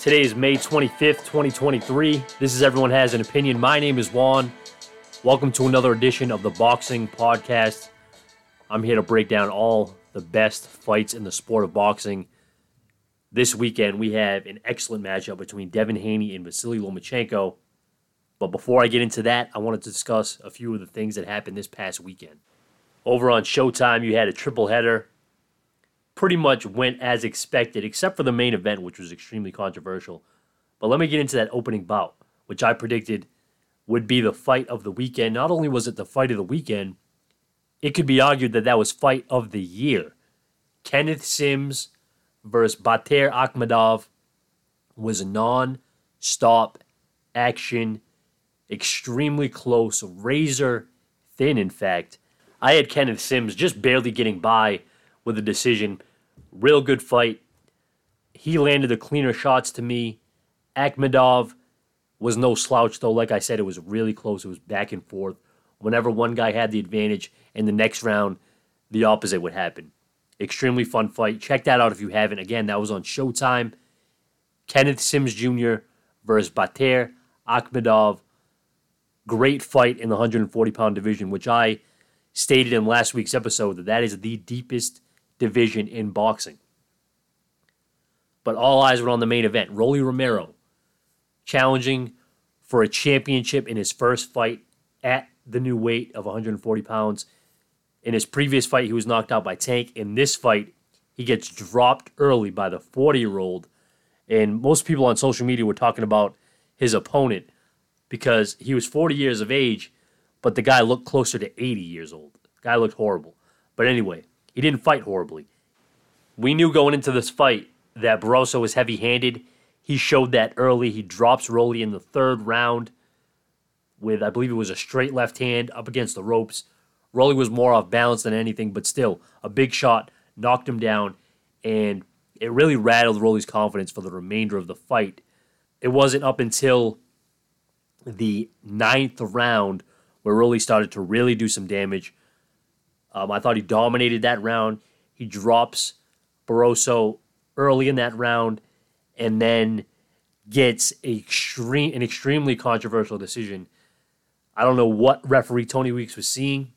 Today is May 25th, 2023. This is Everyone Has an Opinion. My name is Juan. Welcome to another edition of the Boxing Podcast. I'm here to break down all the best fights in the sport of boxing. This weekend, we have an excellent matchup between Devin Haney and Vasily Lomachenko. But before I get into that, I wanted to discuss a few of the things that happened this past weekend. Over on Showtime, you had a triple header pretty much went as expected, except for the main event, which was extremely controversial. But let me get into that opening bout, which I predicted would be the fight of the weekend. Not only was it the fight of the weekend, it could be argued that that was fight of the year. Kenneth Sims versus Batyr Akhmedov was non-stop action, extremely close, razor thin, in fact. I had Kenneth Sims just barely getting by with a decision Real good fight. He landed the cleaner shots to me. Akhmedov was no slouch, though. Like I said, it was really close. It was back and forth. Whenever one guy had the advantage, in the next round, the opposite would happen. Extremely fun fight. Check that out if you haven't. Again, that was on Showtime. Kenneth Sims Jr. versus Batyr Akhmedov. Great fight in the 140 pound division, which I stated in last week's episode that that is the deepest division in boxing. But all eyes were on the main event. Rolly Romero challenging for a championship in his first fight at the new weight of 140 pounds. In his previous fight, he was knocked out by Tank. In this fight, he gets dropped early by the 40 year old. And most people on social media were talking about his opponent because he was 40 years of age, but the guy looked closer to 80 years old. The guy looked horrible. But anyway, he didn't fight horribly. We knew going into this fight that Barroso was heavy handed. He showed that early. He drops Rolly in the third round with, I believe it was a straight left hand up against the ropes. Rolly was more off balance than anything, but still, a big shot knocked him down, and it really rattled Rolly's confidence for the remainder of the fight. It wasn't up until the ninth round where Rolly started to really do some damage. Um, I thought he dominated that round. He drops Barroso early in that round, and then gets extreme an extremely controversial decision. I don't know what referee Tony Weeks was seeing.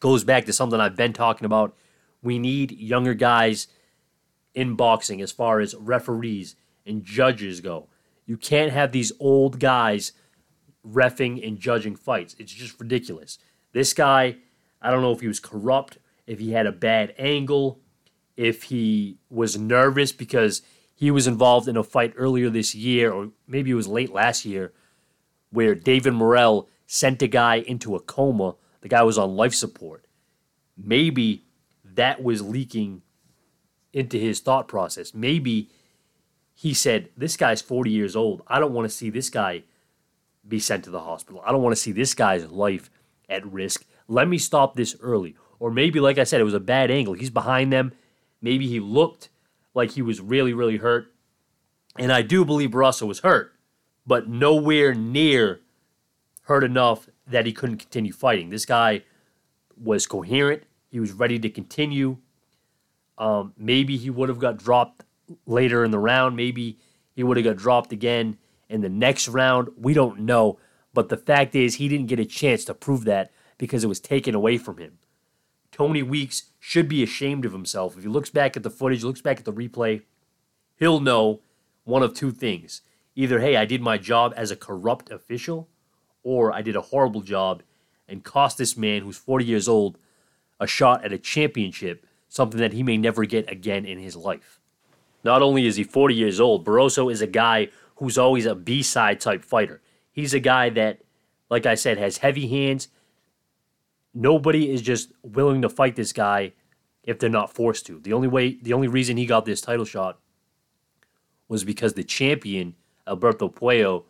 Goes back to something I've been talking about. We need younger guys in boxing as far as referees and judges go. You can't have these old guys refing and judging fights. It's just ridiculous. This guy I don't know if he was corrupt, if he had a bad angle, if he was nervous because he was involved in a fight earlier this year, or maybe it was late last year, where David Morrell sent a guy into a coma. The guy was on life support. Maybe that was leaking into his thought process. Maybe he said, This guy's 40 years old. I don't want to see this guy be sent to the hospital. I don't want to see this guy's life at risk. Let me stop this early. Or maybe, like I said, it was a bad angle. He's behind them. Maybe he looked like he was really, really hurt. And I do believe Russell was hurt, but nowhere near hurt enough that he couldn't continue fighting. This guy was coherent. He was ready to continue. Um, maybe he would have got dropped later in the round. Maybe he would have got dropped again in the next round. We don't know. But the fact is, he didn't get a chance to prove that because it was taken away from him. Tony Weeks should be ashamed of himself. If he looks back at the footage, looks back at the replay, he'll know one of two things. Either, hey, I did my job as a corrupt official, or I did a horrible job and cost this man who's 40 years old a shot at a championship, something that he may never get again in his life. Not only is he 40 years old, Barroso is a guy who's always a B side type fighter. He's a guy that, like I said, has heavy hands, nobody is just willing to fight this guy if they're not forced to. The only way, the only reason he got this title shot was because the champion Alberto Puello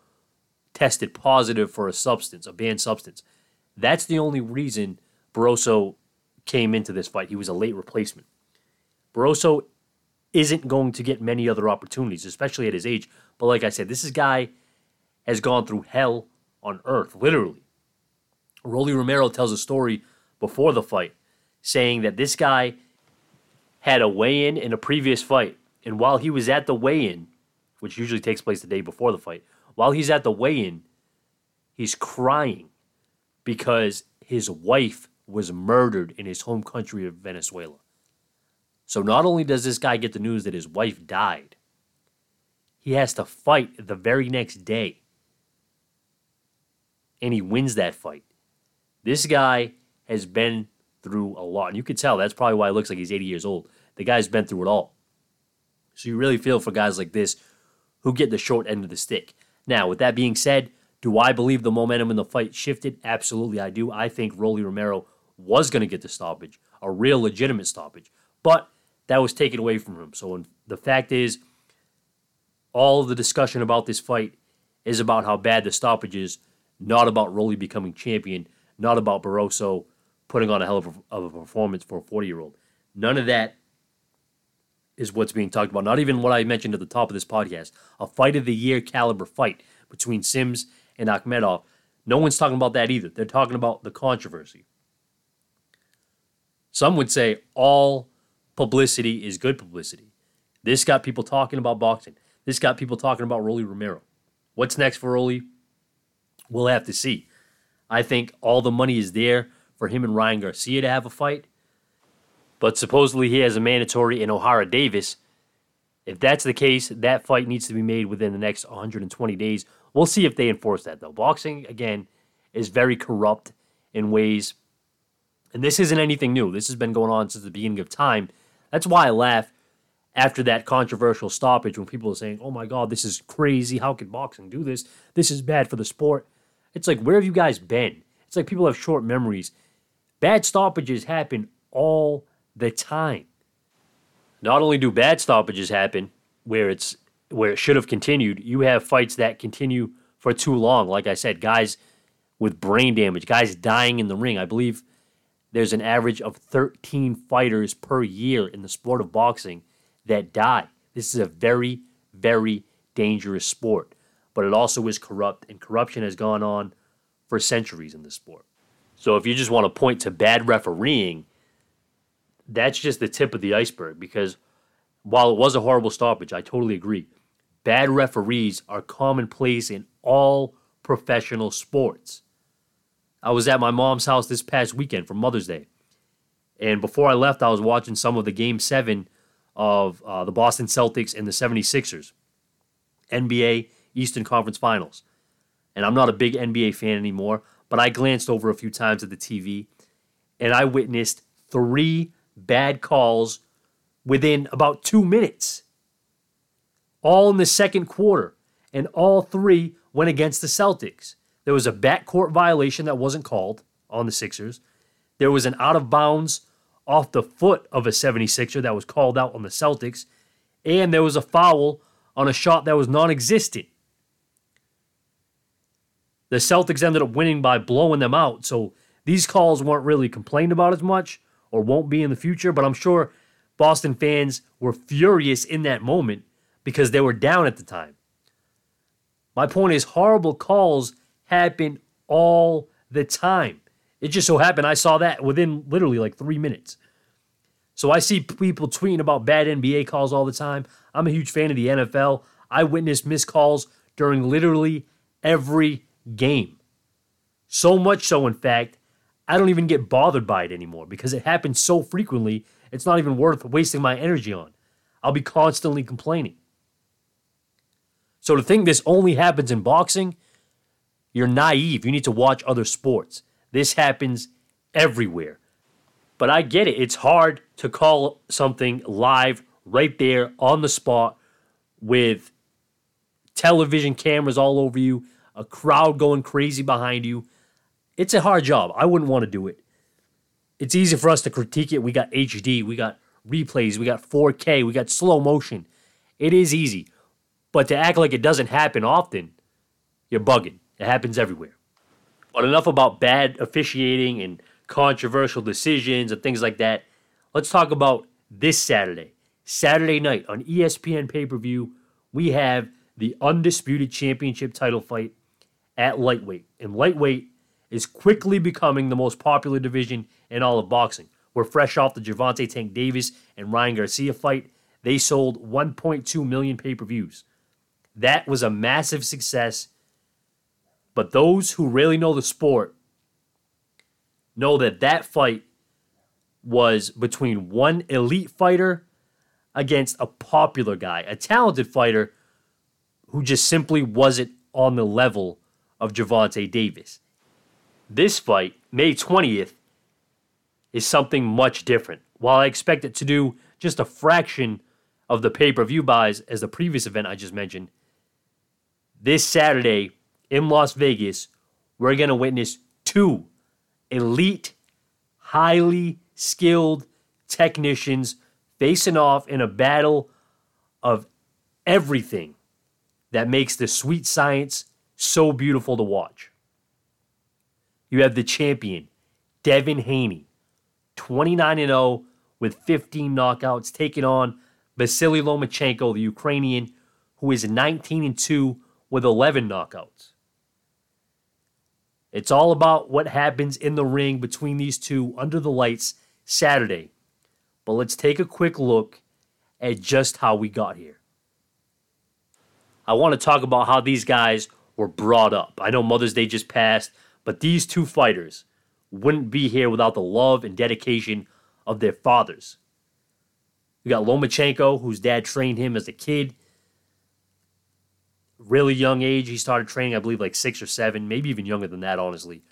tested positive for a substance, a banned substance. That's the only reason Barroso came into this fight. He was a late replacement. Barroso isn't going to get many other opportunities, especially at his age. But like I said, this is guy has gone through hell on earth, literally. Rolly Romero tells a story before the fight saying that this guy had a weigh in in a previous fight. And while he was at the weigh in, which usually takes place the day before the fight, while he's at the weigh in, he's crying because his wife was murdered in his home country of Venezuela. So not only does this guy get the news that his wife died, he has to fight the very next day. And he wins that fight. This guy has been through a lot. And you can tell that's probably why it looks like he's 80 years old. The guy's been through it all. So you really feel for guys like this who get the short end of the stick. Now, with that being said, do I believe the momentum in the fight shifted? Absolutely, I do. I think Rolly Romero was going to get the stoppage, a real legitimate stoppage, but that was taken away from him. So the fact is, all of the discussion about this fight is about how bad the stoppage is, not about Rolly becoming champion, not about Barroso putting on a hell of a, of a performance for a 40 year old. None of that is what's being talked about. Not even what I mentioned at the top of this podcast. A fight of the year caliber fight between Sims and Akhmedov. No one's talking about that either. They're talking about the controversy. Some would say all publicity is good publicity. This got people talking about boxing. This got people talking about Rolly Romero. What's next for Rolly? We'll have to see. I think all the money is there for him and Ryan Garcia to have a fight. But supposedly he has a mandatory in Ohara Davies. If that's the case, that fight needs to be made within the next 120 days. We'll see if they enforce that, though. Boxing, again, is very corrupt in ways. And this isn't anything new. This has been going on since the beginning of time. That's why I laugh after that controversial stoppage when people are saying, oh my God, this is crazy. How can boxing do this? This is bad for the sport. It's like, where have you guys been? It's like people have short memories. Bad stoppages happen all the time. Not only do bad stoppages happen where it's where it should have continued, you have fights that continue for too long. Like I said, guys with brain damage, guys dying in the ring. I believe there's an average of 13 fighters per year in the sport of boxing that die. This is a very, very dangerous sport, but it also is corrupt, and corruption has gone on for centuries in this sport. So if you just want to point to bad refereeing, that's just the tip of the iceberg because while it was a horrible stoppage, I totally agree. Bad referees are commonplace in all professional sports. I was at my mom's house this past weekend for Mother's Day. And before I left, I was watching some of the game seven of uh, the Boston Celtics and the 76ers, NBA Eastern Conference Finals. And I'm not a big NBA fan anymore, but I glanced over a few times at the TV and I witnessed three bad calls within about two minutes, all in the second quarter, and all three went against the Celtics. There was a backcourt violation that wasn't called on the Sixers. There was an out of bounds off the foot of a 76er that was called out on the Celtics. And there was a foul on a shot that was non existent. The Celtics ended up winning by blowing them out. So these calls weren't really complained about as much or won't be in the future, but I'm sure Boston fans were furious in that moment because they were down at the time. My point is, horrible calls happen all the time. It just so happened I saw that within literally like three minutes. So I see people tweeting about bad NBA calls all the time. I'm a huge fan of the NFL. I witnessed missed calls during literally every game. So much so, in fact, I don't even get bothered by it anymore because it happens so frequently, it's not even worth wasting my energy on. I'll be constantly complaining. So to think this only happens in boxing, you're naive. You need to watch other sports. This happens everywhere. But I get it. It's hard to call something live right there on the spot with television cameras all over you, a crowd going crazy behind you. It's a hard job. I wouldn't want to do it. It's easy for us to critique it. We got HD, we got replays, we got 4K, we got slow motion. It is easy. But to act like it doesn't happen often, you're bugging. It happens everywhere. But enough about bad officiating and controversial decisions and things like that. Let's talk about this Saturday. Saturday night on ESPN pay per view, we have the undisputed championship title fight at lightweight. And lightweight is quickly becoming the most popular division in all of boxing. We're fresh off the Gervonta Tank Davis and Ryan Garcia fight. They sold 1.2 million pay per views. That was a massive success. But those who really know the sport know that that fight was between one elite fighter against a popular guy, a talented fighter who just simply wasn't on the level of Gervonta Davis. This fight, May 20th, is something much different. While I expect it to do just a fraction of the pay per view buys as the previous event I just mentioned, this Saturday in Las Vegas, we're going to witness two elite, highly skilled technicians facing off in a battle of everything that makes the sweet science so beautiful to watch. You have the champion, Devin Haney, 29 0 with 15 knockouts, taking on Vasily Lomachenko, the Ukrainian, who is 19 2 with 11 knockouts. It's all about what happens in the ring between these two under the lights Saturday. But let's take a quick look at just how we got here. I want to talk about how these guys were brought up. I know Mother's Day just passed, but these two fighters wouldn't be here without the love and dedication of their fathers. We got Lomachenko, whose dad trained him as a kid. Really young age, he started training, I believe, like six or seven, maybe even younger than that, honestly.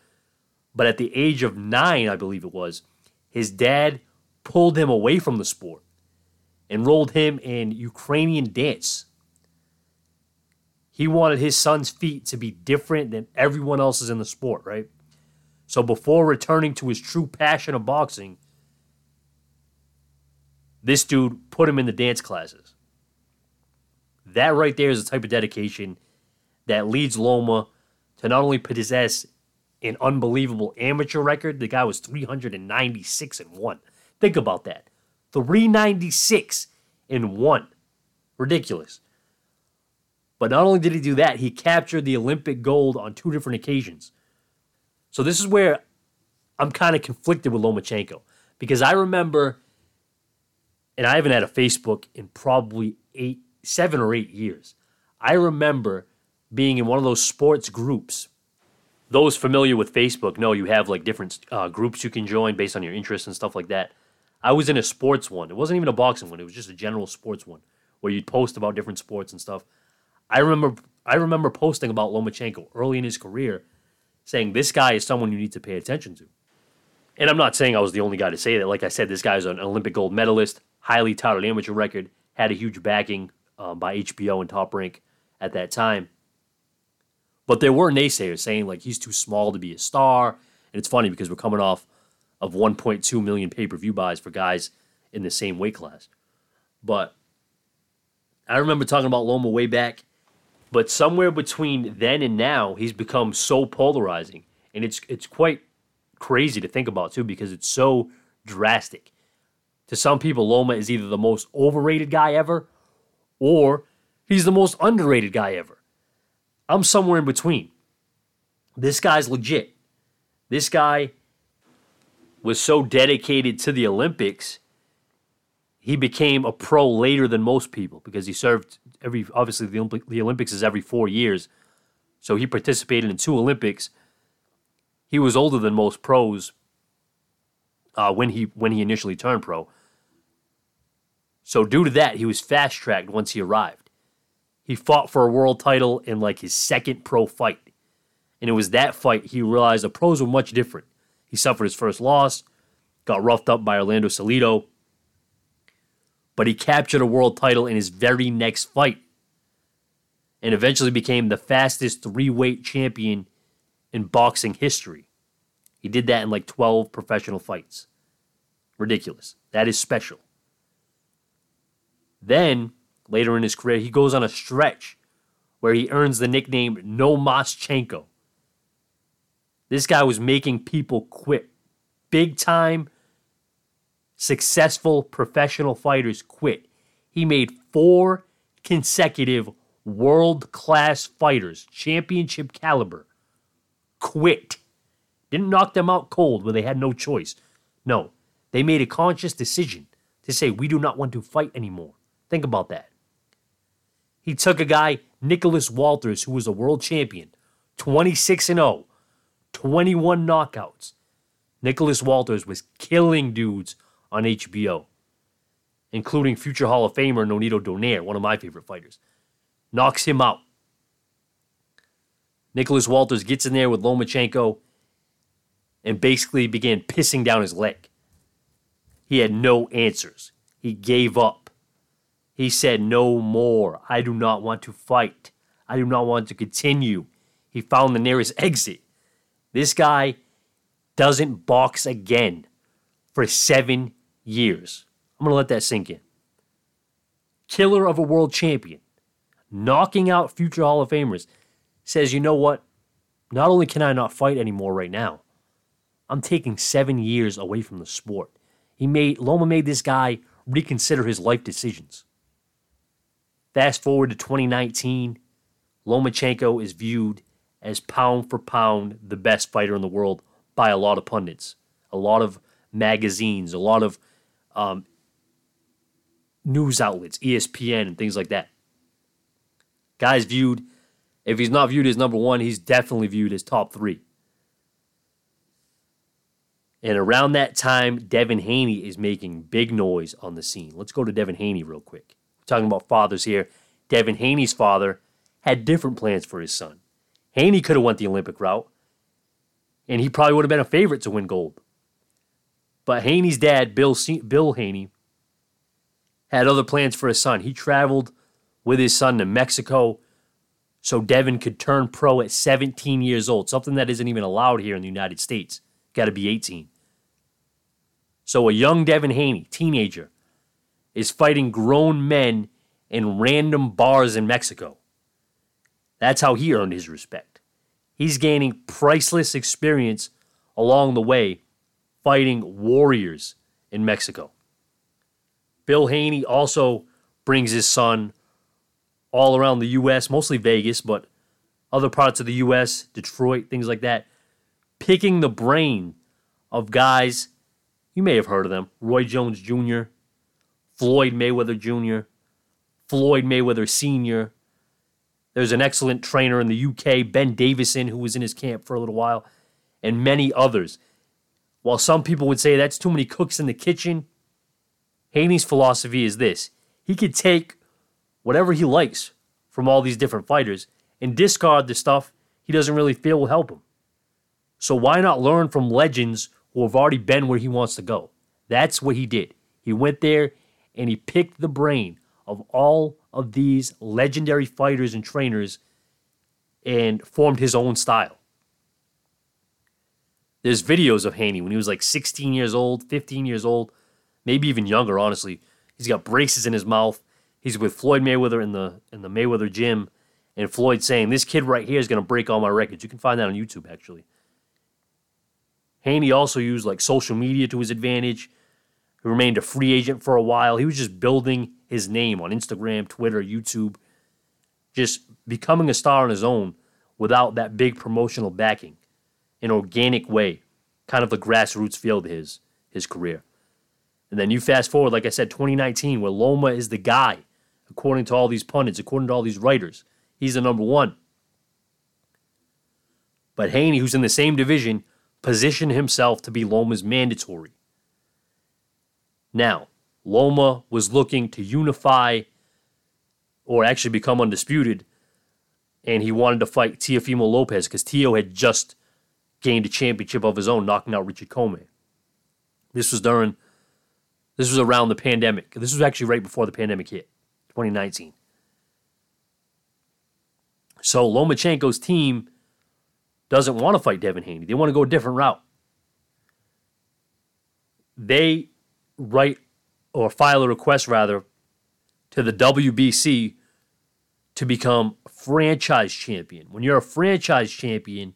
But at the age of nine, I believe it was, his dad pulled him away from the sport, enrolled him in Ukrainian dance. He wanted his son's feet to be different than everyone else's in the sport, right? So before returning to his true passion of boxing, this dude put him in the dance classes. That right there is the type of dedication that leads Loma to not only possess an unbelievable amateur record, the guy was 396 and 1. Think about that. 396 and 1. Ridiculous. But not only did he do that, he captured the Olympic gold on two different occasions. So this is where I'm kind of conflicted with Lomachenko because I remember and I haven't had a Facebook in probably eight, seven or eight years. I remember being in one of those sports groups. Those familiar with Facebook know you have like different uh, groups you can join based on your interests and stuff like that. I was in a sports one. It wasn't even a boxing one. It was just a general sports one where you'd post about different sports and stuff. I remember I remember posting about Lomachenko early in his career, saying this guy is someone you need to pay attention to. And I'm not saying I was the only guy to say that. Like I said, this guy is an Olympic gold medalist highly touted amateur record, had a huge backing um, by HBO and Top Rank at that time. But there were naysayers saying like he's too small to be a star, and it's funny because we're coming off of 1.2 million pay-per-view buys for guys in the same weight class. But I remember talking about Loma way back, but somewhere between then and now, he's become so polarizing, and it's it's quite crazy to think about too because it's so drastic. To some people, Loma is either the most overrated guy ever or he's the most underrated guy ever. I'm somewhere in between. This guy's legit. This guy was so dedicated to the Olympics, he became a pro later than most people because he served every, obviously, the, the Olympics is every four years. So he participated in two Olympics. He was older than most pros uh, when he when he initially turned pro. So due to that, he was fast tracked once he arrived. He fought for a world title in like his second pro fight. And it was that fight he realized the pros were much different. He suffered his first loss, got roughed up by Orlando Salido, but he captured a world title in his very next fight and eventually became the fastest three weight champion in boxing history. He did that in like 12 professional fights. Ridiculous. That is special. Then, later in his career, he goes on a stretch where he earns the nickname No Maschenko. This guy was making people quit. Big time, successful professional fighters quit. He made four consecutive world class fighters, championship caliber, quit. Didn't knock them out cold where they had no choice. No, they made a conscious decision to say, we do not want to fight anymore. Think about that. He took a guy Nicholas Walters, who was a world champion, 26 and 0, 21 knockouts. Nicholas Walters was killing dudes on HBO, including future Hall of Famer Nonito Donaire, one of my favorite fighters. Knocks him out. Nicholas Walters gets in there with Lomachenko and basically began pissing down his leg. He had no answers. He gave up. He said, No more. I do not want to fight. I do not want to continue. He found the nearest exit. This guy doesn't box again for seven years. I'm going to let that sink in. Killer of a world champion, knocking out future Hall of Famers, says, You know what? Not only can I not fight anymore right now, I'm taking seven years away from the sport. He made Loma made this guy reconsider his life decisions. Fast forward to 2019, Lomachenko is viewed as pound for pound the best fighter in the world by a lot of pundits, a lot of magazines, a lot of um, news outlets, ESPN, and things like that. Guys viewed, if he's not viewed as number one, he's definitely viewed as top three. And around that time, Devin Haney is making big noise on the scene. Let's go to Devin Haney real quick. We're talking about fathers here. Devin Haney's father had different plans for his son. Haney could have went the Olympic route, and he probably would have been a favorite to win gold. But Haney's dad, Bill Bill Haney, had other plans for his son. He traveled with his son to Mexico so Devin could turn pro at 17 years old, something that isn't even allowed here in the United States. Got to be 18. So a young Devin Haney, teenager, is fighting grown men in random bars in Mexico. That's how he earned his respect. He's gaining priceless experience along the way fighting warriors in Mexico. Bill Haney also brings his son all around the U.S., mostly Vegas, but other parts of the U.S., Detroit, things like that, picking the brain of guys you may have heard of them Roy Jones Jr., Floyd Mayweather Jr., Floyd Mayweather Sr. There's an excellent trainer in the UK, Ben Davison, who was in his camp for a little while, and many others. While some people would say that's too many cooks in the kitchen, Haney's philosophy is this he could take whatever he likes from all these different fighters and discard the stuff he doesn't really feel will help him. So why not learn from legends who have already been where he wants to go. That's what he did. He went there and he picked the brain of all of these legendary fighters and trainers and formed his own style. There's videos of Haney when he was like 16 years old, 15 years old, maybe even younger, honestly. He's got braces in his mouth. He's with Floyd Mayweather in the in the Mayweather gym, and Floyd saying, "This kid right here is to break all my records." You can find that on YouTube, actually. Haney also used like social media to his advantage. He remained a free agent for a while. He was just building his name on Instagram, Twitter, YouTube, just becoming a star on his own without that big promotional backing, an organic way, kind of the grassroots feel to his his career. And then you fast forward, like I said, 2019, where Loma is the guy, according to all these pundits, according to all these writers. He's the number one. But Haney, who's in the same division, positioned himself to be Loma's mandatory. Now, Loma was looking to unify or actually become undisputed, and he wanted to fight Teofimo Lopez because Tio had just gained a championship of his own, knocking out Richard Commey. This was during, this was around the pandemic. This was actually right before the pandemic hit, 2019. So Lomachenko's team doesn't want to fight Devin Haney. They want to go a different route. They write or file a request rather to the WBC to become franchise champion. When you're a franchise champion,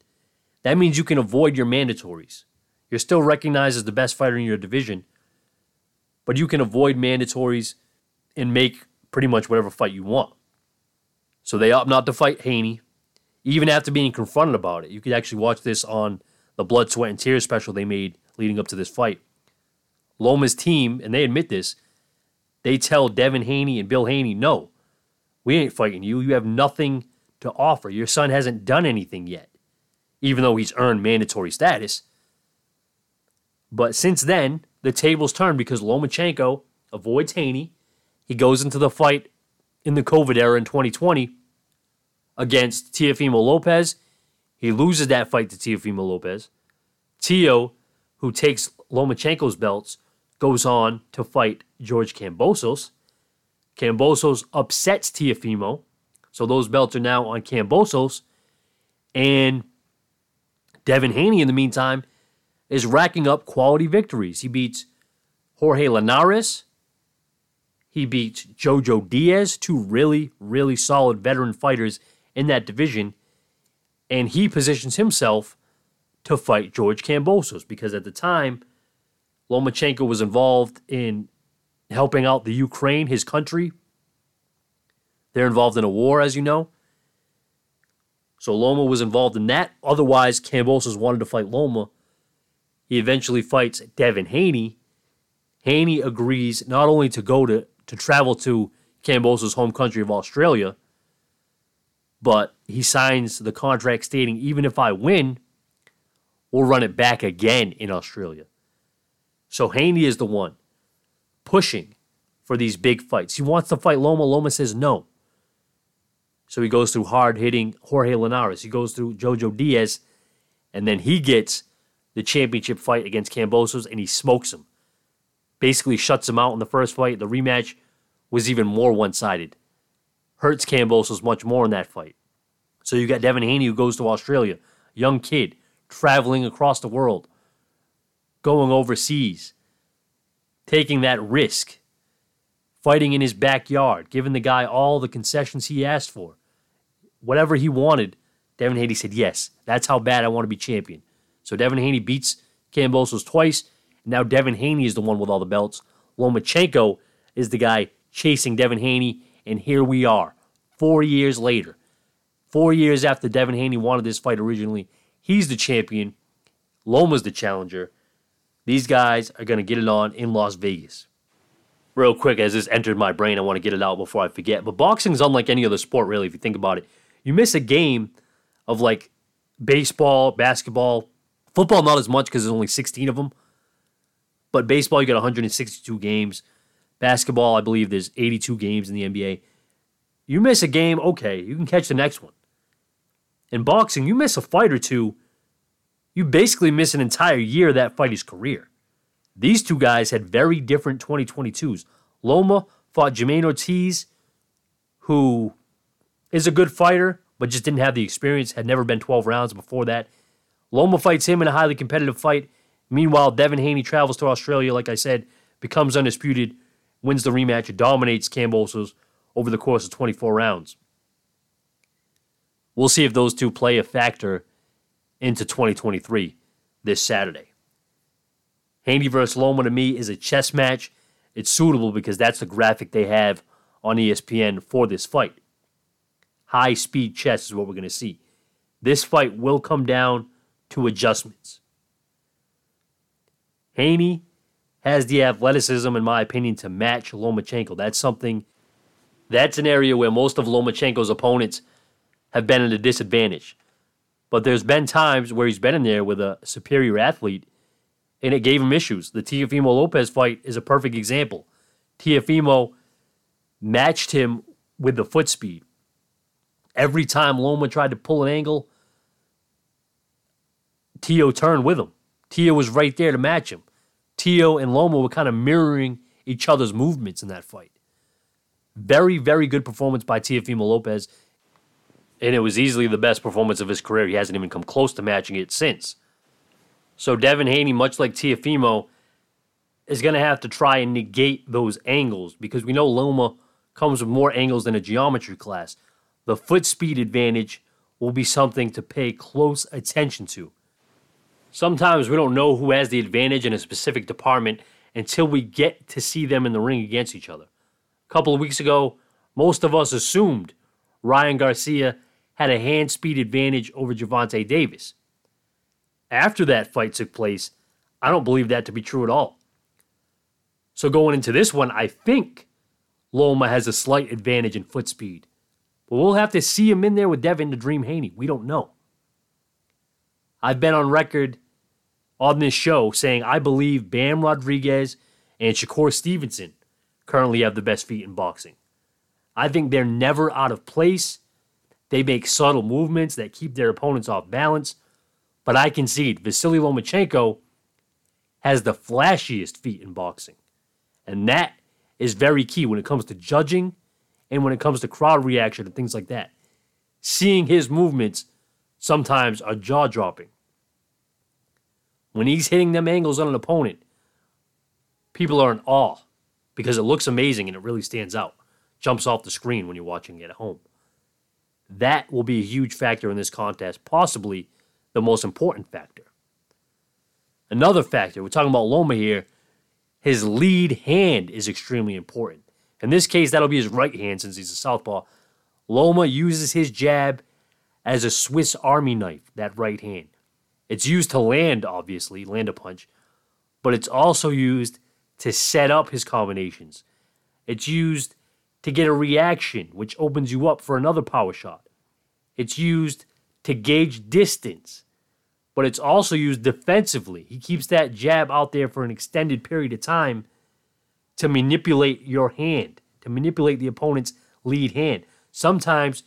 that means you can avoid your mandatories. You're still recognized as the best fighter in your division, but you can avoid mandatories and make pretty much whatever fight you want. So they opt not to fight Haney even after being confronted about it. You could actually watch this on the Blood, Sweat, and Tears special they made leading up to this fight. Loma's team, and they admit this, they tell Devin Haney and Bill Haney, no, We ain't fighting you. You have nothing to offer. Your son hasn't done anything yet, even though he's earned mandatory status. But since then, the tables turned because Lomachenko avoids Haney. He goes into the fight in the COVID era in 2020 against Teofimo Lopez. He loses that fight to Teofimo Lopez. Tio, who takes Lomachenko's belts, goes on to fight George Kambosos. Kambosos upsets Teofimo. So those belts are now on Kambosos. And Devin Haney, in the meantime, is racking up quality victories. He beats Jorge Linares. He beats Jojo Diaz, two really, really solid veteran fighters in that division. And he positions himself to fight George Kambosos because at the time, Lomachenko was involved in helping out the Ukraine, his country. They're involved in a war, as you know. So Loma was involved in that. Otherwise, Kambosos wanted to fight Loma. He eventually fights Devin Haney. Haney agrees not only to go to, to travel to Kambosos' home country of Australia, but he signs the contract stating even if I win, we'll run it back again in Australia. So Haney is the one pushing for these big fights. He wants to fight Loma. Loma says no. So he goes through hard hitting Jorge Linares. He goes through Jojo Diaz, and then he gets the championship fight against Kambosos and he smokes him. Basically shuts him out in the first fight. The rematch was even more one sided. Hurts Kambosos much more in that fight. So you got Devin Haney who goes to Australia, young kid, traveling across the world going overseas, taking that risk, fighting in his backyard, giving the guy all the concessions he asked for. Whatever he wanted, Devin Haney said, Yes, that's how bad I want to be champion. So Devin Haney beats Kambosos twice. Now Devin Haney is the one with all the belts. Lomachenko is the guy chasing Devin Haney. And here we are, four years later. Four years after Devin Haney wanted this fight originally, he's the champion. Loma's the challenger. These guys are going to get it on in Las Vegas. Real quick, as this entered my brain, I want to get it out before I forget. But boxing is unlike any other sport, really, if you think about it. You miss a game of like baseball, basketball, football, not as much because there's only 16 of them. But baseball, you got 162 games. Basketball, I believe there's 82 games in the NBA. You miss a game, okay, you can catch the next one. In boxing, you miss a fight or two you basically miss an entire year of that fighter's career. These two guys had very different 2022s. Loma fought Jamaine Ortiz, who is a good fighter, but just didn't have the experience, had never been 12 rounds before that. Loma fights him in a highly competitive fight. Meanwhile, Devin Haney travels to Australia, like I said, becomes undisputed, wins the rematch, dominates Kambosos over the course of 24 rounds. We'll see if those two play a factor into 2023 this Saturday. Haney versus Loma to me is a chess match. It's suitable because that's the graphic they have on ESPN for this fight. High speed chess is what we're going to see. This fight will come down to adjustments. Haney has the athleticism, in my opinion, to match Lomachenko. That's something, that's an area where most of Lomachenko's opponents have been at a disadvantage. But there's been times where he's been in there with a superior athlete and it gave him issues. The Teofimo Lopez fight is a perfect example. Teofimo matched him with the foot speed. Every time Loma tried to pull an angle, Tio turned with him. Tio was right there to match him. Tio and Loma were kind of mirroring each other's movements in that fight. Very, very good performance by Teofimo Lopez and it was easily the best performance of his career. He hasn't even come close to matching it since. So Devin Haney, much like Teofimo, is going to have to try and negate those angles because we know Loma comes with more angles than a geometry class. The foot speed advantage will be something to pay close attention to. Sometimes we don't know who has the advantage in a specific department until we get to see them in the ring against each other. A couple of weeks ago, most of us assumed Ryan Garcia had a hand speed advantage over Gervonta Davis. After that fight took place, I don't believe that to be true at all. So going into this one, I think Loma has a slight advantage in foot speed. But we'll have to see him in there with Devin the Dream Haney. We don't know. I've been on record on this show saying I believe Bam Rodriguez and Shakur Stevenson currently have the best feet in boxing. I think they're never out of place. They make subtle movements that keep their opponents off balance. But I concede Vasily Lomachenko has the flashiest feet in boxing. And that is very key when it comes to judging and when it comes to crowd reaction and things like that. Seeing his movements sometimes are jaw dropping. When he's hitting them angles on an opponent, people are in awe because it looks amazing and it really stands out. Jumps off the screen when you're watching it at home. That will be a huge factor in this contest, possibly the most important factor. Another factor, we're talking about Loma here, his lead hand is extremely important. In this case, that'll be his right hand since he's a southpaw. Loma uses his jab as a Swiss Army knife, that right hand. It's used to land, obviously, land a punch, but it's also used to set up his combinations. It's used to get a reaction, which opens you up for another power shot. It's used to gauge distance, but it's also used defensively. He keeps that jab out there for an extended period of time to manipulate your hand, to manipulate the opponent's lead hand. Sometimes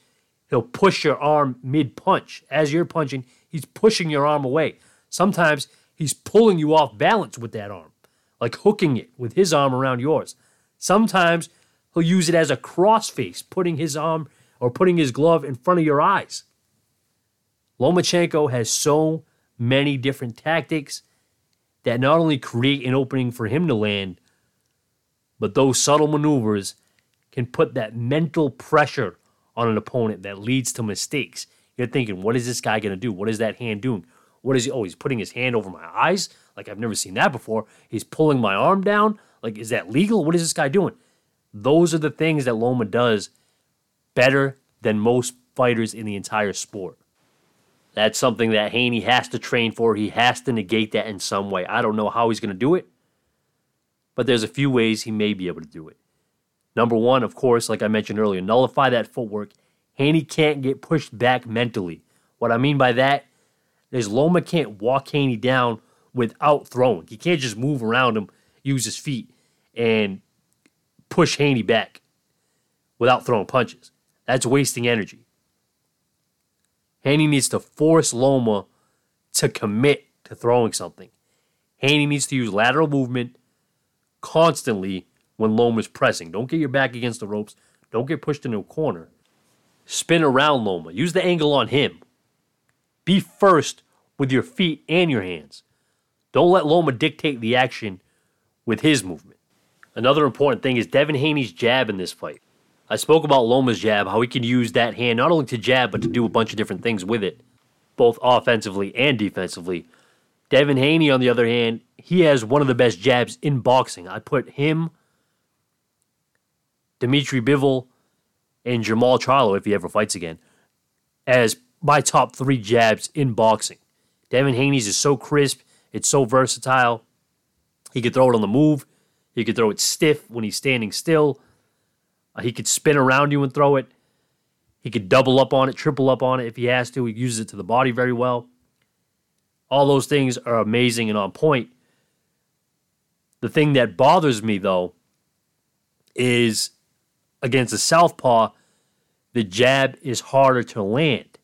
he'll push your arm mid punch. As you're punching, he's pushing your arm away. Sometimes he's pulling you off balance with that arm, like hooking it with his arm around yours. Sometimes he'll use it as a crossface, putting his arm or putting his glove in front of your eyes. Lomachenko has so many different tactics that not only create an opening for him to land, but those subtle maneuvers can put that mental pressure on an opponent that leads to mistakes. You're thinking, what is this guy going to do? What is that hand doing? What is he? Oh, he's putting his hand over my eyes. Like I've never seen that before. He's pulling my arm down. Like, is that legal? What is this guy doing? Those are the things that Loma does better than most fighters in the entire sport. That's something that Haney has to train for. He has to negate that in some way. I don't know how he's going to do it, but there's a few ways he may be able to do it. Number one, of course, like I mentioned earlier, nullify that footwork. Haney can't get pushed back mentally. What I mean by that is Loma can't walk Haney down without throwing. He can't just move around him, use his feet, and push Haney back without throwing punches. That's wasting energy. Haney needs to force Loma to commit to throwing something. Haney needs to use lateral movement constantly when Loma's pressing. Don't get your back against the ropes. Don't get pushed into a corner. Spin around Loma. Use the angle on him. Be first with your feet and your hands. Don't let Loma dictate the action with his movement. Another important thing is Devin Haney's jab in this fight. I spoke about Loma's jab, how he can use that hand not only to jab, but to do a bunch of different things with it, both offensively and defensively. Devin Haney, on the other hand, he has one of the best jabs in boxing. I put him, Dimitri Bivol, and Jermall Charlo, if he ever fights again, as my top three jabs in boxing. Devin Haney's is so crisp, it's so versatile. He could throw it on the move, he could throw it stiff when he's standing still. Uh, he could spin around you and throw it. He could double up on it, triple up on it if he has to. He uses it to the body very well. All those things are amazing and on point. The thing that bothers me, though, is against the southpaw, the jab is harder to land.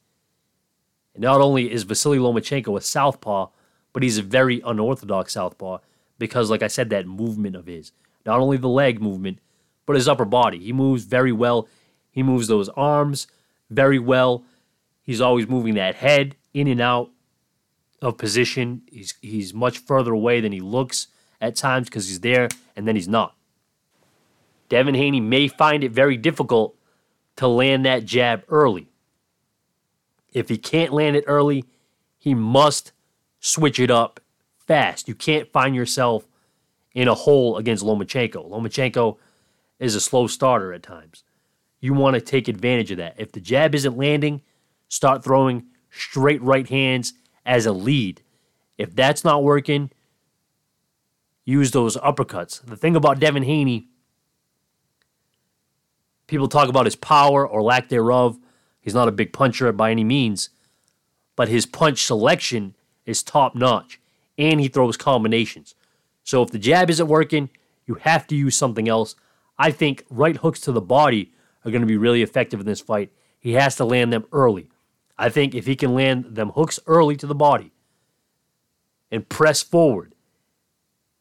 And not only is Vasily Lomachenko a southpaw, but he's a very unorthodox southpaw because, like I said, that movement of his, not only the leg movement, but his upper body. He moves very well. He moves those arms very well. He's always moving that head in and out of position. He's he's much further away than he looks at times because he's there and then he's not. Devin Haney may find it very difficult to land that jab early. If he can't land it early, he must switch it up fast. You can't find yourself in a hole against Lomachenko. Lomachenko is a slow starter at times. You want to take advantage of that. If the jab isn't landing, start throwing straight right hands as a lead. If that's not working, use those uppercuts. The thing about Devin Haney, People talk about his power or lack thereof. He's not a big puncher by any means, but his punch selection is top notch, and he throws combinations. So if the jab isn't working, you have to use something else. I think right hooks to the body are going to be really effective in this fight. He has to land them early. I think if he can land them hooks early to the body and press forward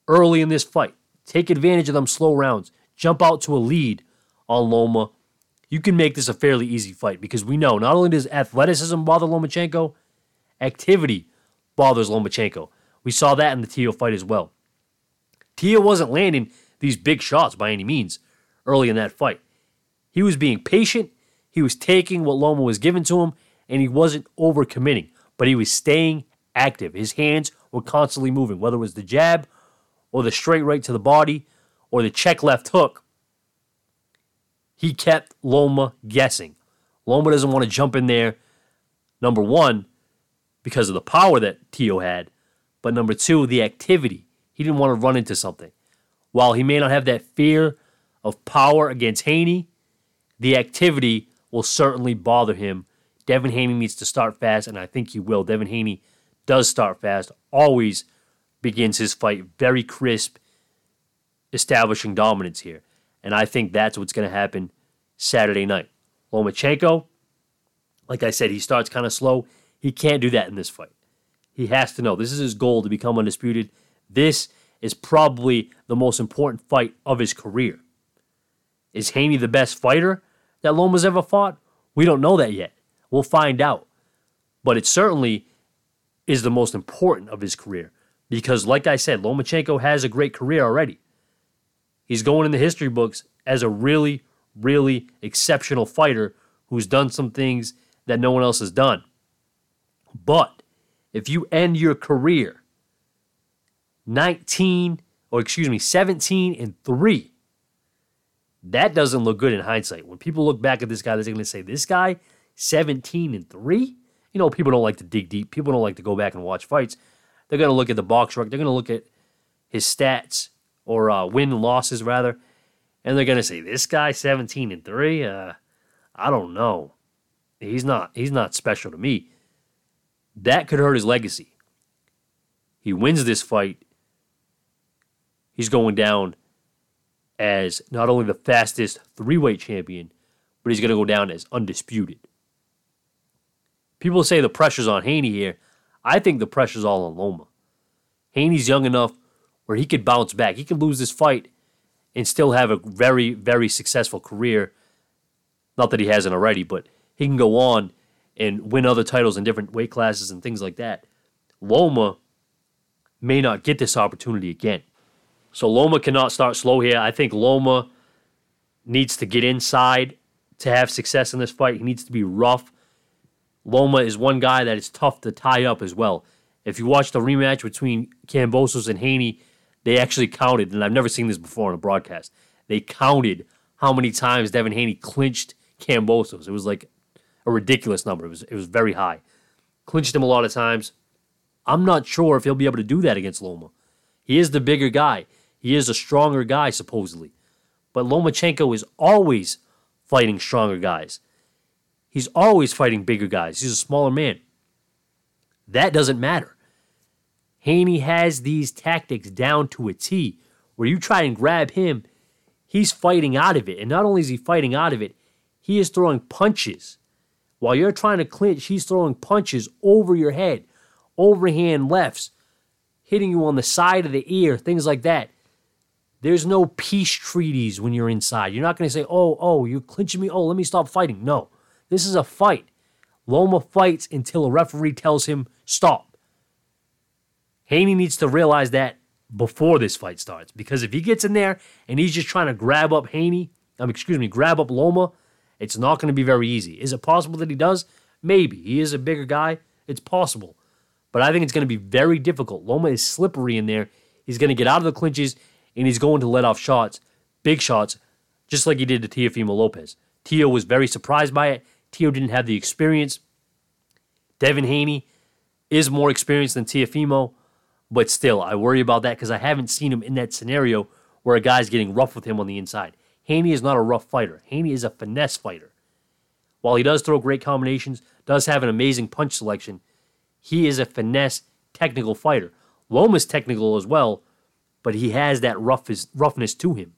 early in this fight, take advantage of them slow rounds, jump out to a lead on Loma, you can make this a fairly easy fight because we know not only does athleticism bother Lomachenko, activity bothers Lomachenko. We saw that in the Tio fight as well. Tio wasn't landing these big shots by any means early in that fight. He was being patient, he was taking what Loma was given to him, and he wasn't overcommitting, but he was staying active. His hands were constantly moving, whether it was the jab or the straight right to the body or the check left hook. He kept Loma guessing. Loma doesn't want to jump in there, number one, because of the power that Tio had, but number two, the activity. He didn't want to run into something. While he may not have that fear of power against Haney, the activity will certainly bother him. Devin Haney needs to start fast, and I think he will. Devin Haney does start fast, always begins his fight very crisp, establishing dominance here. And I think that's what's going to happen Saturday night. Lomachenko, like I said, he starts kind of slow. He can't do that in this fight. He has to know this is his goal to become undisputed. This is probably the most important fight of his career. Is Haney the best fighter that Loma's ever fought? We don't know that yet. We'll find out. But it certainly is the most important of his career because, like I said, Lomachenko has a great career already. He's going in the history books as a really, really exceptional fighter who's done some things that no one else has done. But if you end your career 19, or excuse me, 17 and 3, that doesn't look good in hindsight. When people look back at this guy, they're going to say, this guy, 17 and 3? You know, people don't like to dig deep. People don't like to go back and watch fights. They're going to look at the box record. They're going to look at his stats or uh, win losses rather, and they're going to say this guy 17 and three. Uh, I don't know. He's not. He's not special to me. That could hurt his legacy. He wins this fight. He's going down as not only the fastest three weight champion, but he's going to go down as undisputed. People say the pressure's on Haney here. I think the pressure's all on Loma. Haney's young enough where he could bounce back. He could lose this fight and still have a very, very successful career. Not that he hasn't already, but he can go on and win other titles in different weight classes and things like that. Loma may not get this opportunity again. So Loma cannot start slow here. I think Loma needs to get inside to have success in this fight. He needs to be rough. Loma is one guy that is tough to tie up as well. If you watch the rematch between Kambosos and Haney, they actually counted, and I've never seen this before on a broadcast. They counted how many times Devin Haney clinched Kambosos. It was like a ridiculous number. It was it was very high. Clinched him a lot of times. I'm not sure if he'll be able to do that against Loma. He is the bigger guy. He is a stronger guy, supposedly. But Lomachenko is always fighting stronger guys. He's always fighting bigger guys. He's a smaller man. That doesn't matter. Haney has these tactics down to a T where you try and grab him, he's fighting out of it. And not only is he fighting out of it, he is throwing punches. While you're trying to clinch, he's throwing punches over your head, overhand lefts, hitting you on the side of the ear, things like that. There's no peace treaties when you're inside. You're not going to say, oh, oh, you're clinching me. Oh, let me stop fighting. No, this is a fight. Loma fights until a referee tells him stop. Haney needs to realize that before this fight starts because if he gets in there and he's just trying to grab up Haney, um, excuse me, grab up Loma, it's not going to be very easy. Is it possible that he does? Maybe. He is a bigger guy. It's possible. But I think it's going to be very difficult. Loma is slippery in there. He's going to get out of the clinches and he's going to let off shots, big shots, just like he did to Teofimo Lopez. Tio was very surprised by it. Tio didn't have the experience. Devin Haney is more experienced than Teofimo. But still, I worry about that because I haven't seen him in that scenario where a guy's getting rough with him on the inside. Haney is not a rough fighter. Haney is a finesse fighter. While he does throw great combinations, does have an amazing punch selection, he is a finesse technical fighter. Loma's technical as well, but he has that roughness to him.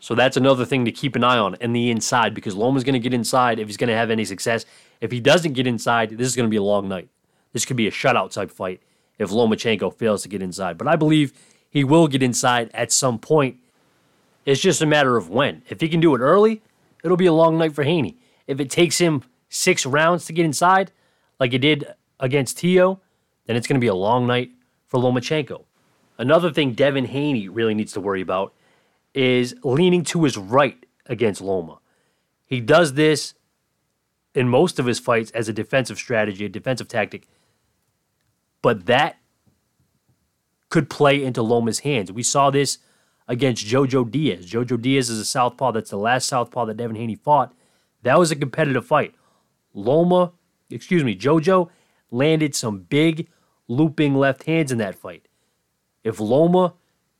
So that's another thing to keep an eye on in the inside because Loma's going to get inside if he's going to have any success. If he doesn't get inside, this is going to be a long night. This could be a shutout type fight if Lomachenko fails to get inside. But I believe he will get inside at some point. It's just a matter of when. If he can do it early, it'll be a long night for Haney. If it takes him six rounds to get inside, like it did against Tio, then it's going to be a long night for Lomachenko. Another thing Devin Haney really needs to worry about is leaning to his right against Loma. He does this in most of his fights as a defensive strategy, a defensive tactic, but that could play into Loma's hands. We saw this against Jojo Diaz. Jojo Diaz is a southpaw. That's the last southpaw that Devin Haney fought. That was a competitive fight. Loma, excuse me, Jojo landed some big looping left hands in that fight. If Loma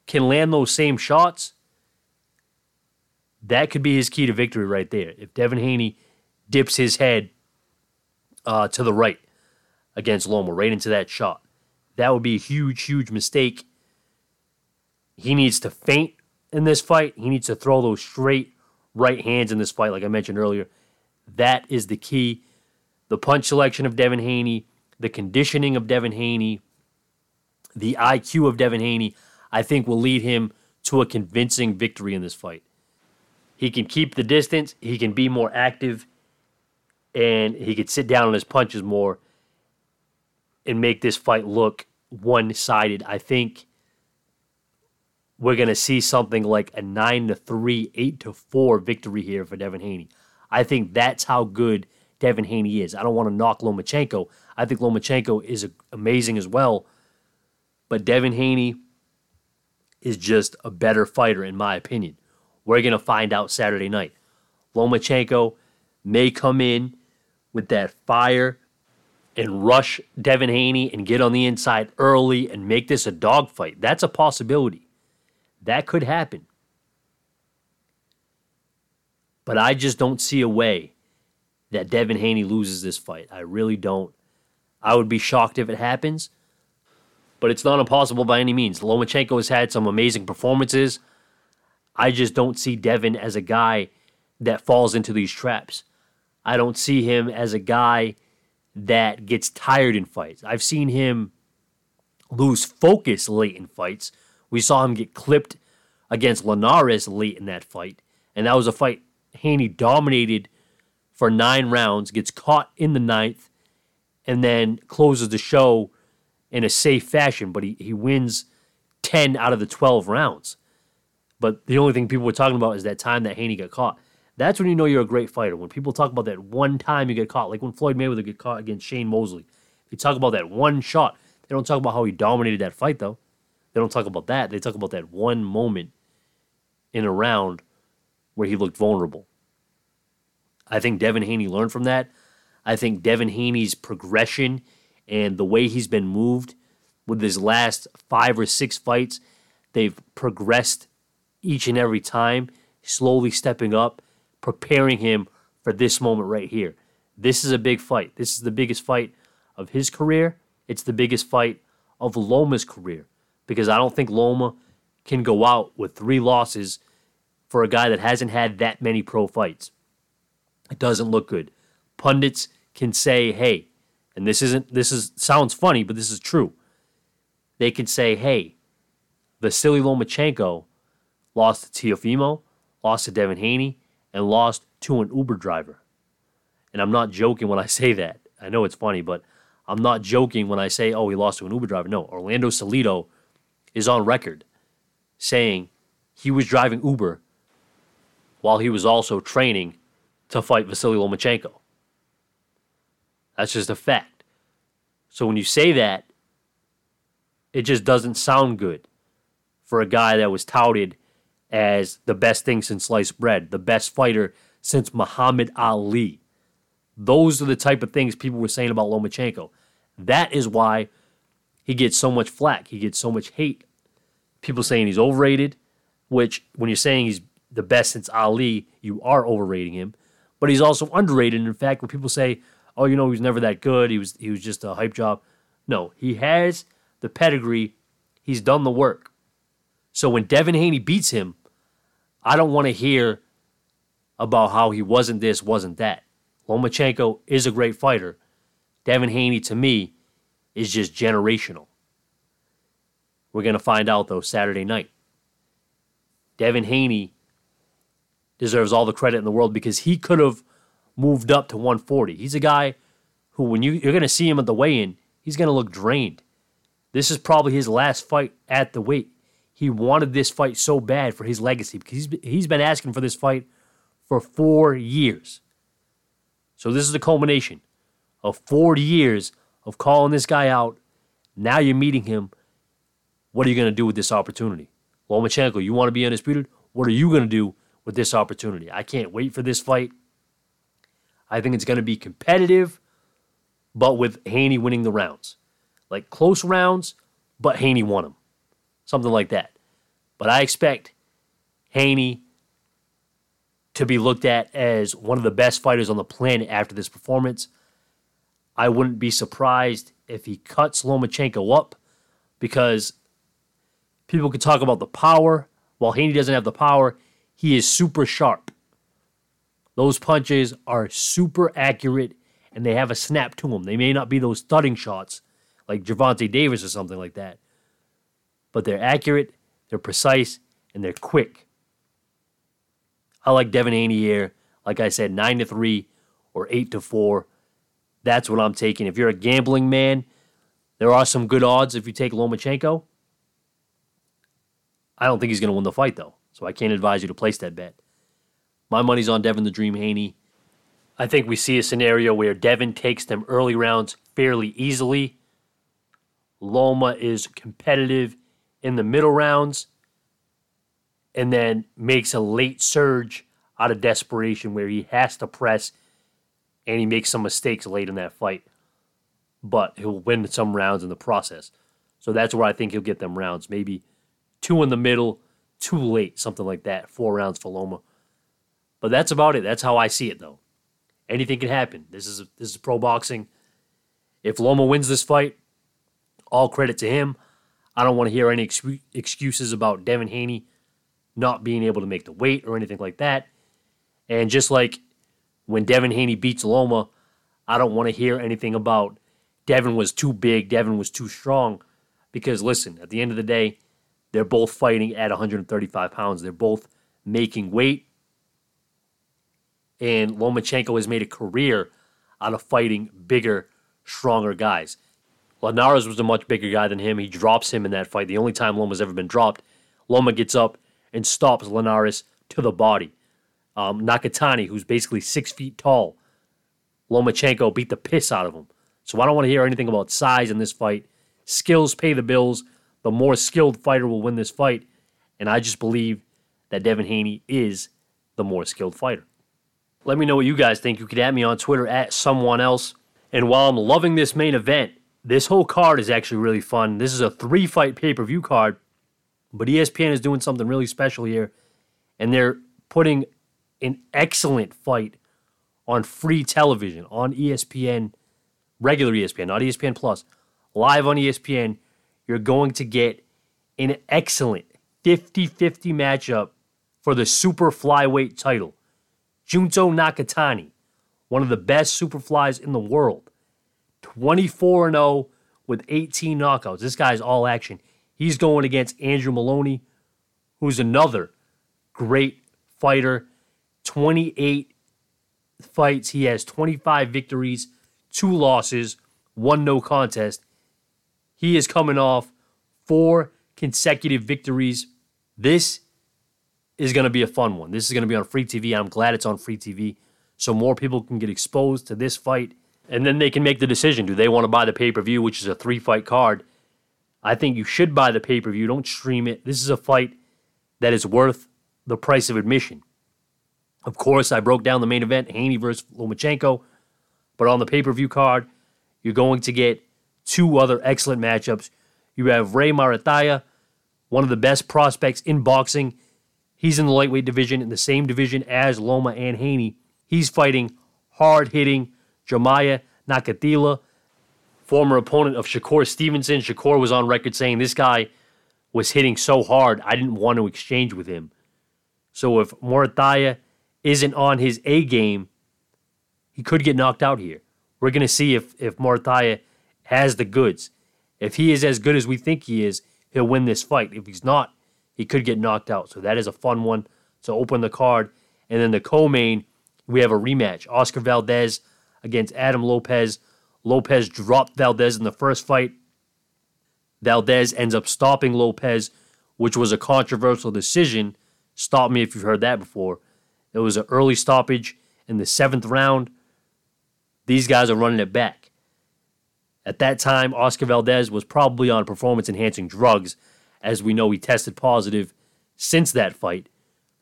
can land those same shots, that could be his key to victory right there. If Devin Haney dips his head uh, to the right against Loma, right into that shot, that would be a huge, huge mistake. He needs to feint in this fight. He needs to throw those straight right hands in this fight, like I mentioned earlier. That is the key. The punch selection of Devin Haney, the conditioning of Devin Haney, the IQ of Devin Haney, I think will lead him to a convincing victory in this fight. He can keep the distance, he can be more active, and he could sit down on his punches more and make this fight look one sided. I think we're going to see something like a 9 to 3, 8 to 4 victory here for Devin Haney. I think that's how good Devin Haney is. I don't want to knock Lomachenko. I think Lomachenko is amazing as well. But Devin Haney is just a better fighter, in my opinion. We're going to find out Saturday night. Lomachenko may come in with that fire and rush Devin Haney and get on the inside early and make this a dogfight. That's a possibility. That could happen. But I just don't see a way that Devin Haney loses this fight. I really don't. I would be shocked if it happens, but it's not impossible by any means. Lomachenko has had some amazing performances. I just don't see Devin as a guy that falls into these traps. I don't see him as a guy that gets tired in fights. I've seen him lose focus late in fights. We saw him get clipped against Linares late in that fight, and that was a fight Haney dominated for nine rounds, gets caught in the ninth, and then closes the show in a safe fashion, but he, he wins 10 out of the 12 rounds. But the only thing people were talking about is that time that Haney got caught. That's when you know you're a great fighter. When people talk about that one time you get caught, like when Floyd Mayweather got caught against Shane Mosley, they talk about that one shot. They don't talk about how he dominated that fight, though. They don't talk about that. They talk about that one moment in a round where he looked vulnerable. I think Devin Haney learned from that. I think Devin Haney's progression and the way he's been moved with his last five or six fights, they've progressed each and every time, slowly stepping up, preparing him for this moment right here. This is a big fight. This is the biggest fight of his career. It's the biggest fight of Loma's career because I don't think Loma can go out with three losses for a guy that hasn't had that many pro fights. It doesn't look good. Pundits can say, "Hey," and this isn't this is sounds funny, but this is true. They can say, "Hey, Vasily Lomachenko lost to Teofimo, lost to Devin Haney, and lost to an Uber driver." And I'm not joking when I say that. I know it's funny, but I'm not joking when I say, "Oh, he lost to an Uber driver." No, Orlando Salido is on record saying he was driving Uber while he was also training to fight Vasily Lomachenko. That's just a fact. So when you say that, it just doesn't sound good for a guy that was touted as the best thing since sliced bread, the best fighter since Muhammad Ali. Those are the type of things people were saying about Lomachenko. That is why he gets so much flack. He gets so much hate. People saying he's overrated, which when you're saying he's the best since Ali, you are overrating him. But he's also underrated. In fact, when people say, "Oh, you know, he was never that good. He was he was just a hype job," no, he has the pedigree. He's done the work. So when Devin Haney beats him, I don't want to hear about how he wasn't this, wasn't that. Lomachenko is a great fighter. Devin Haney, to me, is just generational. We're going to find out, though, Saturday night. Devin Haney deserves all the credit in the world because he could have moved up to 140. He's a guy who, when you, you're going to see him at the weigh in, he's going to look drained. This is probably his last fight at the weight. He wanted this fight so bad for his legacy because he's, he's been asking for this fight for four years. So this is the culmination of four years of calling this guy out. Now you're meeting him. What are you going to do with this opportunity? Lomachenko, you want to be undisputed? What are you going to do with this opportunity? I can't wait for this fight. I think it's going to be competitive, but with Haney winning the rounds. Like close rounds, but Haney won them. Something like that. But I expect Haney to be looked at as one of the best fighters on the planet after this performance. I wouldn't be surprised if he cuts Lomachenko up because people could talk about the power. While Haney doesn't have the power, he is super sharp. Those punches are super accurate and they have a snap to them. They may not be those thudding shots like Gervonta Davis or something like that, but they're accurate, they're precise, and they're quick. I like Devin Haney here. Like I said, nine to three or eight to four. That's what I'm taking. If you're a gambling man, there are some good odds if you take Lomachenko. I don't think he's going to win the fight though, so I can't advise you to place that bet. My money's on Devin the Dream Haney. I think we see a scenario where Devin takes them early rounds fairly easily. Loma is competitive in the middle rounds and then makes a late surge out of desperation where he has to press and he makes some mistakes late in that fight. But he'll win some rounds in the process. So that's where I think he'll get them rounds. Maybe two in the middle, two late, something like that. Four rounds for Loma. But that's about it. That's how I see it, though. Anything can happen. This is this is pro boxing. If Loma wins this fight, all credit to him. I don't want to hear any ex- excuses about Devin Haney not being able to make the weight or anything like that. And just like when Devin Haney beats Loma, I don't want to hear anything about Devin was too big, Devin was too strong. Because listen, at the end of the day, they're both fighting at 135 pounds. They're both making weight. And Lomachenko has made a career out of fighting bigger, stronger guys. Linares was a much bigger guy than him. He drops him in that fight. The only time Loma's ever been dropped. Loma gets up and stops Linares to the body. Um, Nakatani, who's basically six feet tall, Lomachenko beat the piss out of him. So I don't want to hear anything about size in this fight. Skills pay the bills. The more skilled fighter will win this fight. And I just believe that Devin Haney is the more skilled fighter. Let me know what you guys think. You can add me on Twitter at someone else. And while I'm loving this main event, this whole card is actually really fun. This is a three fight pay per view card but ESPN is doing something really special here, and they're putting an excellent fight on free television on ESPN, regular ESPN, not ESPN Plus, live on ESPN. You're going to get an excellent 50 50 matchup for the super flyweight title. Junto Nakatani, one of the best superflies in the world, 24 0 with 18 knockouts. This guy's all action. He's going against Andrew Moloney, who's another great fighter. 28 fights. He has 25 victories, two losses, one no contest. He is coming off four consecutive victories. This is going to be a fun one. This is going to be on free TV. I'm glad it's on free TV so more people can get exposed to this fight and then they can make the decision do they want to buy the pay per view, which is a three fight card, I think you should buy the pay per view. Don't stream it. This is a fight that is worth the price of admission. Of course, I broke down the main event, Haney versus Lomachenko, but on the pay per view card, you're going to get two other excellent matchups. You have Ray Muratalla, one of the best prospects in boxing, He's in the lightweight division, in the same division as Loma and Haney. He's fighting hard hitting Jemiah Nakathila, former opponent of Shakur Stevenson. Shakur was on record saying this guy was hitting so hard, I didn't want to exchange with him. So if Muratalla isn't on his A game, he could get knocked out here. We're going to see if, if Muratalla has the goods. If he is as good as we think he is, he'll win this fight. If he's not, he could get knocked out. So that is a fun one to open the card. And then the co-main, we have a rematch. Oscar Valdez against Adam Lopez. Lopez dropped Valdez in the first fight. Valdez ends up stopping Lopez, which was a controversial decision. Stop me if you've heard that before. It was an early stoppage in the seventh round. These guys are running it back. At that time, Oscar Valdez was probably on performance enhancing drugs, as we know he tested positive since that fight.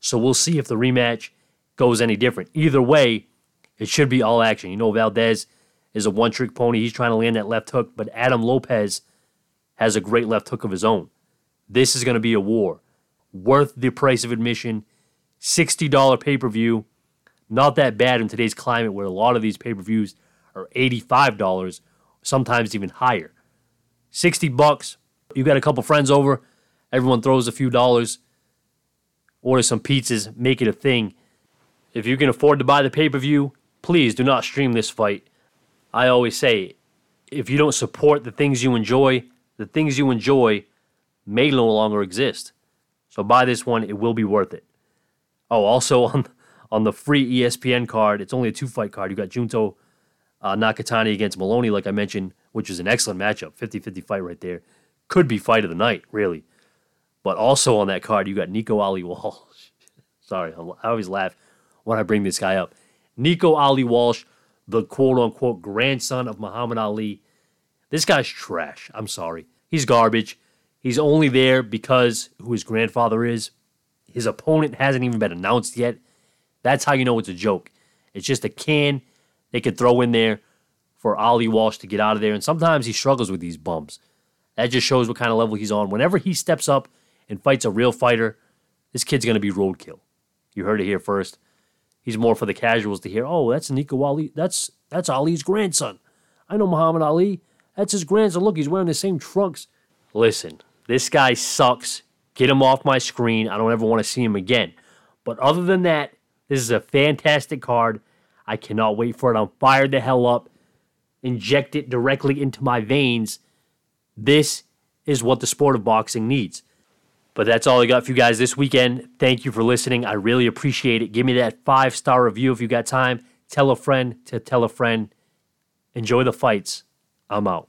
So we'll see if the rematch goes any different. Either way, it should be all action. You know, Valdez is a one trick pony. He's trying to land that left hook, but Adam Lopez has a great left hook of his own. This is going to be a war. Worth the price of admission. $60 pay per view. Not that bad in today's climate where a lot of these pay per views are $85, sometimes even higher. 60 bucks. You got a couple friends over, everyone throws a few dollars, order some pizzas, make it a thing. If you can afford to buy the pay per view, please do not stream this fight. I always say, if you don't support the things you enjoy, the things you enjoy may no longer exist. So buy this one, it will be worth it. Oh, also on on the free ESPN card, it's only a two fight card. You got Junto uh, Nakatani against Moloney, like I mentioned, which is an excellent matchup, 50 50 fight right there. Could be fight of the night, really. But also on that card, you got Nico Ali Walsh. Sorry, I always laugh when I bring this guy up. Nico Ali Walsh, the quote unquote grandson of Muhammad Ali. This guy's trash. I'm sorry. He's garbage. He's only there because who his grandfather is. His opponent hasn't even been announced yet. That's how you know it's a joke. It's just a can they could throw in there for Ali Walsh to get out of there. And sometimes he struggles with these bumps. That just shows what kind of level he's on. Whenever he steps up and fights a real fighter, this kid's going to be roadkill. You heard it here first. He's more for the casuals to hear, oh, that's Nico Ali. That's that's Ali's grandson. I know Muhammad Ali. That's his grandson. Look, he's wearing the same trunks. Listen, this guy sucks. Get him off my screen. I don't ever want to see him again. But other than that, this is a fantastic card. I cannot wait for it. I'm fired the hell up. Inject it directly into my veins. This is what the sport of boxing needs. But that's all I got for you guys this weekend. Thank you for listening. I really appreciate it. Give me that five star review if you got time. Tell a friend to tell a friend. Enjoy the fights. I'm out.